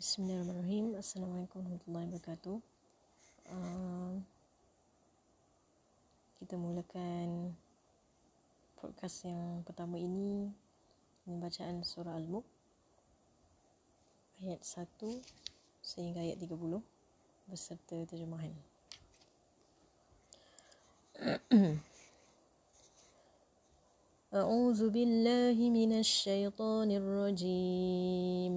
Bismillahirrahmanirrahim. Assalamualaikum warahmatullahi wabarakatuh. Uh, kita mulakan podcast yang pertama ini dengan bacaan surah Al-Mulk ayat 1 sehingga ayat 30 beserta terjemahan. أعوذ بالله من الشيطان الرجيم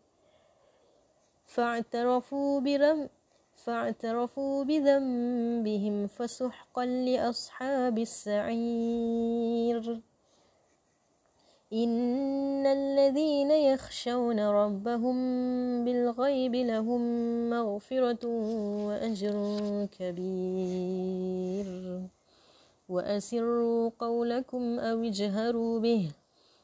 فاعترفوا برم فاعترفوا بذنبهم فسحقا لأصحاب السعير. إن الذين يخشون ربهم بالغيب لهم مغفرة وأجر كبير. وأسروا قولكم أو اجهروا به.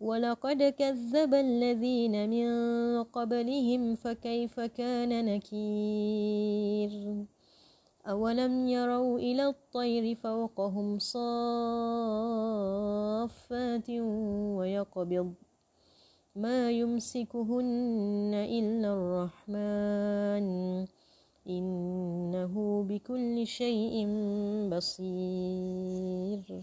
ولقد كذب الذين من قبلهم فكيف كان نكير؟ أولم يروا إلى الطير فوقهم صافات ويقبض. ما يمسكهن إلا الرحمن. إنه بكل شيء بصير.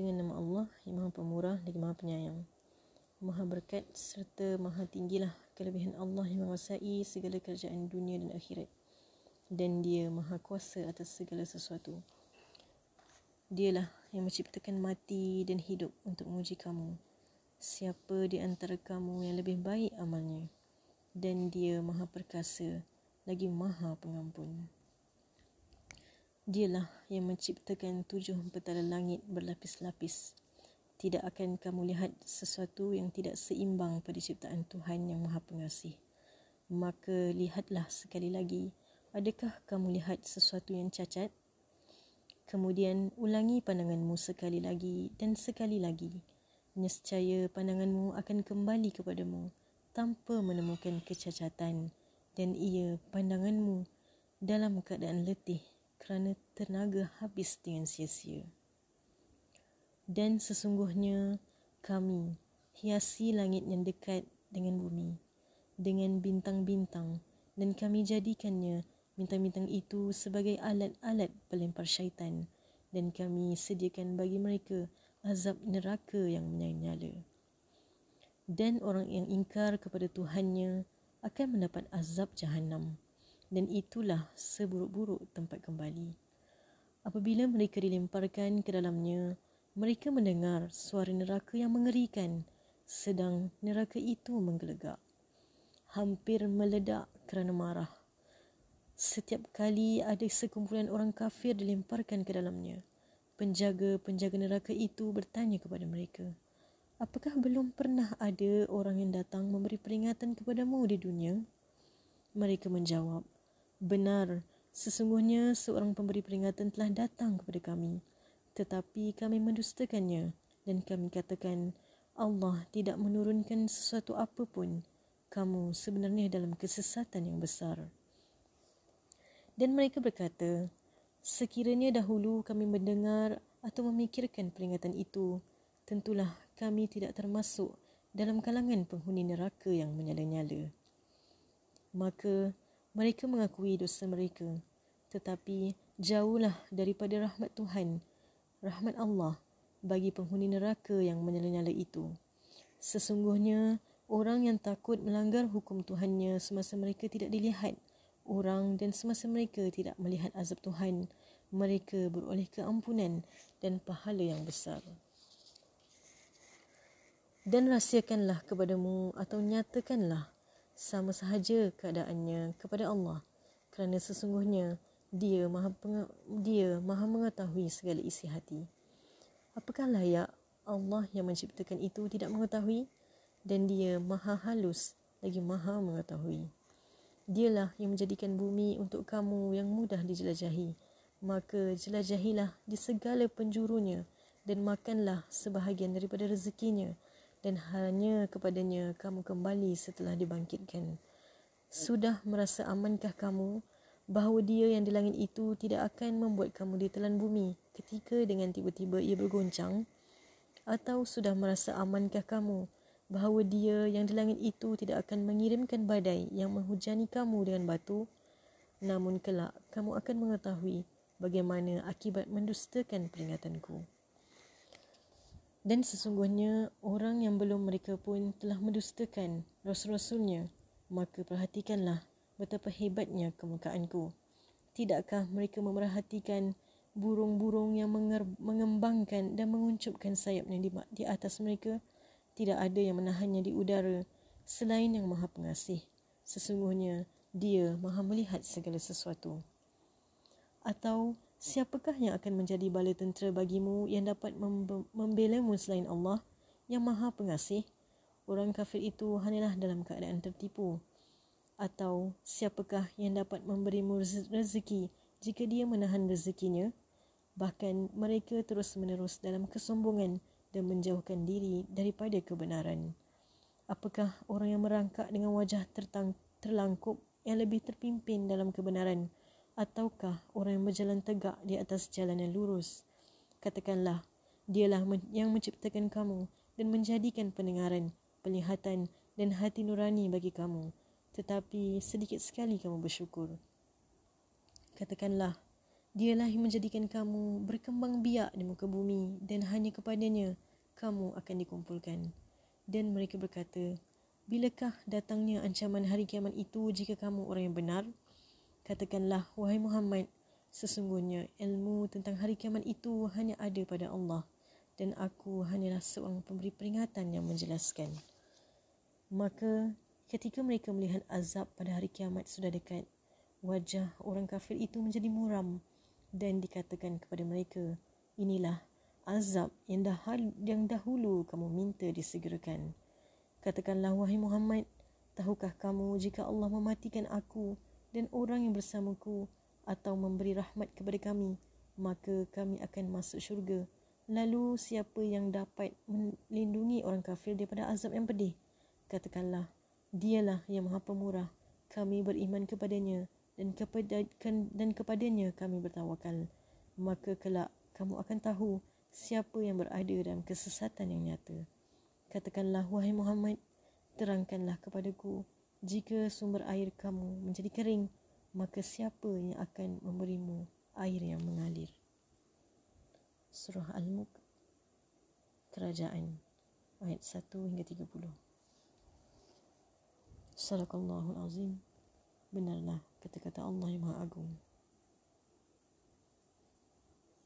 Dengan nama Allah yang maha pemurah dan maha penyayang Maha berkat serta maha tinggilah kelebihan Allah yang menguasai segala kerajaan dunia dan akhirat dan dia maha kuasa atas segala sesuatu. Dialah yang menciptakan mati dan hidup untuk menguji kamu. Siapa di antara kamu yang lebih baik amalnya? Dan dia maha perkasa, lagi maha pengampun. Dialah yang menciptakan tujuh petala langit berlapis-lapis. Tidak akan kamu lihat sesuatu yang tidak seimbang pada ciptaan Tuhan yang maha pengasih. Maka lihatlah sekali lagi Adakah kamu lihat sesuatu yang cacat? Kemudian ulangi pandanganmu sekali lagi dan sekali lagi. Nescaya pandanganmu akan kembali kepadamu tanpa menemukan kecacatan dan ia pandanganmu dalam keadaan letih kerana tenaga habis dengan sia-sia. Dan sesungguhnya kami hiasi langit yang dekat dengan bumi dengan bintang-bintang dan kami jadikannya bintang-bintang itu sebagai alat-alat pelempar syaitan dan kami sediakan bagi mereka azab neraka yang menyala. Dan orang yang ingkar kepada Tuhannya akan mendapat azab jahanam dan itulah seburuk-buruk tempat kembali. Apabila mereka dilemparkan ke dalamnya, mereka mendengar suara neraka yang mengerikan sedang neraka itu menggelegak. Hampir meledak kerana marah Setiap kali ada sekumpulan orang kafir dilemparkan ke dalamnya, penjaga-penjaga neraka itu bertanya kepada mereka, Apakah belum pernah ada orang yang datang memberi peringatan kepadamu di dunia? Mereka menjawab, Benar, sesungguhnya seorang pemberi peringatan telah datang kepada kami, tetapi kami mendustakannya dan kami katakan, Allah tidak menurunkan sesuatu apapun. Kamu sebenarnya dalam kesesatan yang besar. Dan mereka berkata, sekiranya dahulu kami mendengar atau memikirkan peringatan itu, tentulah kami tidak termasuk dalam kalangan penghuni neraka yang menyala-nyala. Maka mereka mengakui dosa mereka, tetapi jauhlah daripada rahmat Tuhan, rahmat Allah bagi penghuni neraka yang menyala-nyala itu. Sesungguhnya orang yang takut melanggar hukum Tuhannya semasa mereka tidak dilihat – orang dan semasa mereka tidak melihat azab Tuhan, mereka beroleh keampunan dan pahala yang besar. Dan rahsiakanlah kepadamu atau nyatakanlah sama sahaja keadaannya kepada Allah kerana sesungguhnya Dia maha, dia maha mengetahui segala isi hati. Apakah layak Allah yang menciptakan itu tidak mengetahui? Dan dia maha halus lagi maha mengetahui. Dialah yang menjadikan bumi untuk kamu yang mudah dijelajahi. Maka jelajahilah di segala penjurunya dan makanlah sebahagian daripada rezekinya dan hanya kepadanya kamu kembali setelah dibangkitkan. Sudah merasa amankah kamu bahawa dia yang di langit itu tidak akan membuat kamu ditelan bumi ketika dengan tiba-tiba ia bergoncang? Atau sudah merasa amankah kamu bahawa dia yang di langit itu tidak akan mengirimkan badai yang menghujani kamu dengan batu? Namun kelak kamu akan mengetahui bagaimana akibat mendustakan peringatanku. Dan sesungguhnya orang yang belum mereka pun telah mendustakan rasul-rasulnya maka perhatikanlah betapa hebatnya kemukaanku. Tidakkah mereka memerhatikan burung-burung yang mengembangkan dan menguncupkan sayapnya di, atas mereka? Tidak ada yang menahannya di udara selain yang maha pengasih. Sesungguhnya dia maha melihat segala sesuatu. Atau siapakah yang akan menjadi bala tentera bagimu yang dapat membelamu selain Allah yang maha pengasih? orang kafir itu hanyalah dalam keadaan tertipu? Atau siapakah yang dapat memberimu rezeki jika dia menahan rezekinya? Bahkan mereka terus menerus dalam kesombongan dan menjauhkan diri daripada kebenaran. Apakah orang yang merangkak dengan wajah tertang- terlangkup yang lebih terpimpin dalam kebenaran ataukah orang yang berjalan tegak di atas jalan yang lurus? Katakanlah, dialah yang menciptakan kamu dan menjadikan pendengaran penglihatan dan hati nurani bagi kamu. Tetapi sedikit sekali kamu bersyukur. Katakanlah, dialah yang menjadikan kamu berkembang biak di muka bumi dan hanya kepadanya kamu akan dikumpulkan. Dan mereka berkata, bilakah datangnya ancaman hari kiamat itu jika kamu orang yang benar? Katakanlah, wahai Muhammad, sesungguhnya ilmu tentang hari kiamat itu hanya ada pada Allah dan aku hanyalah seorang pemberi peringatan yang menjelaskan. Maka ketika mereka melihat azab pada hari kiamat sudah dekat, wajah orang kafir itu menjadi muram dan dikatakan kepada mereka, inilah azab yang, dahal, yang dahulu kamu minta disegerakan. Katakanlah, wahai Muhammad, tahukah kamu jika Allah mematikan aku dan orang yang bersamaku atau memberi rahmat kepada kami, maka kami akan masuk syurga. Lalu siapa yang dapat melindungi orang kafir daripada azab yang pedih? Katakanlah, dialah yang maha pemurah. Kami beriman kepadanya dan, kepada, dan kepadanya kami bertawakal. Maka kelak kamu akan tahu siapa yang berada dalam kesesatan yang nyata. Katakanlah, wahai Muhammad, terangkanlah kepadaku jika sumber air kamu menjadi kering, maka siapa yang akan memberimu air yang mengalir? Surah Al-Mulk Kerajaan ayat 1 hingga 30 Sadaqallahul azim. Benarlah kata-kata Allah yang Maha Agung.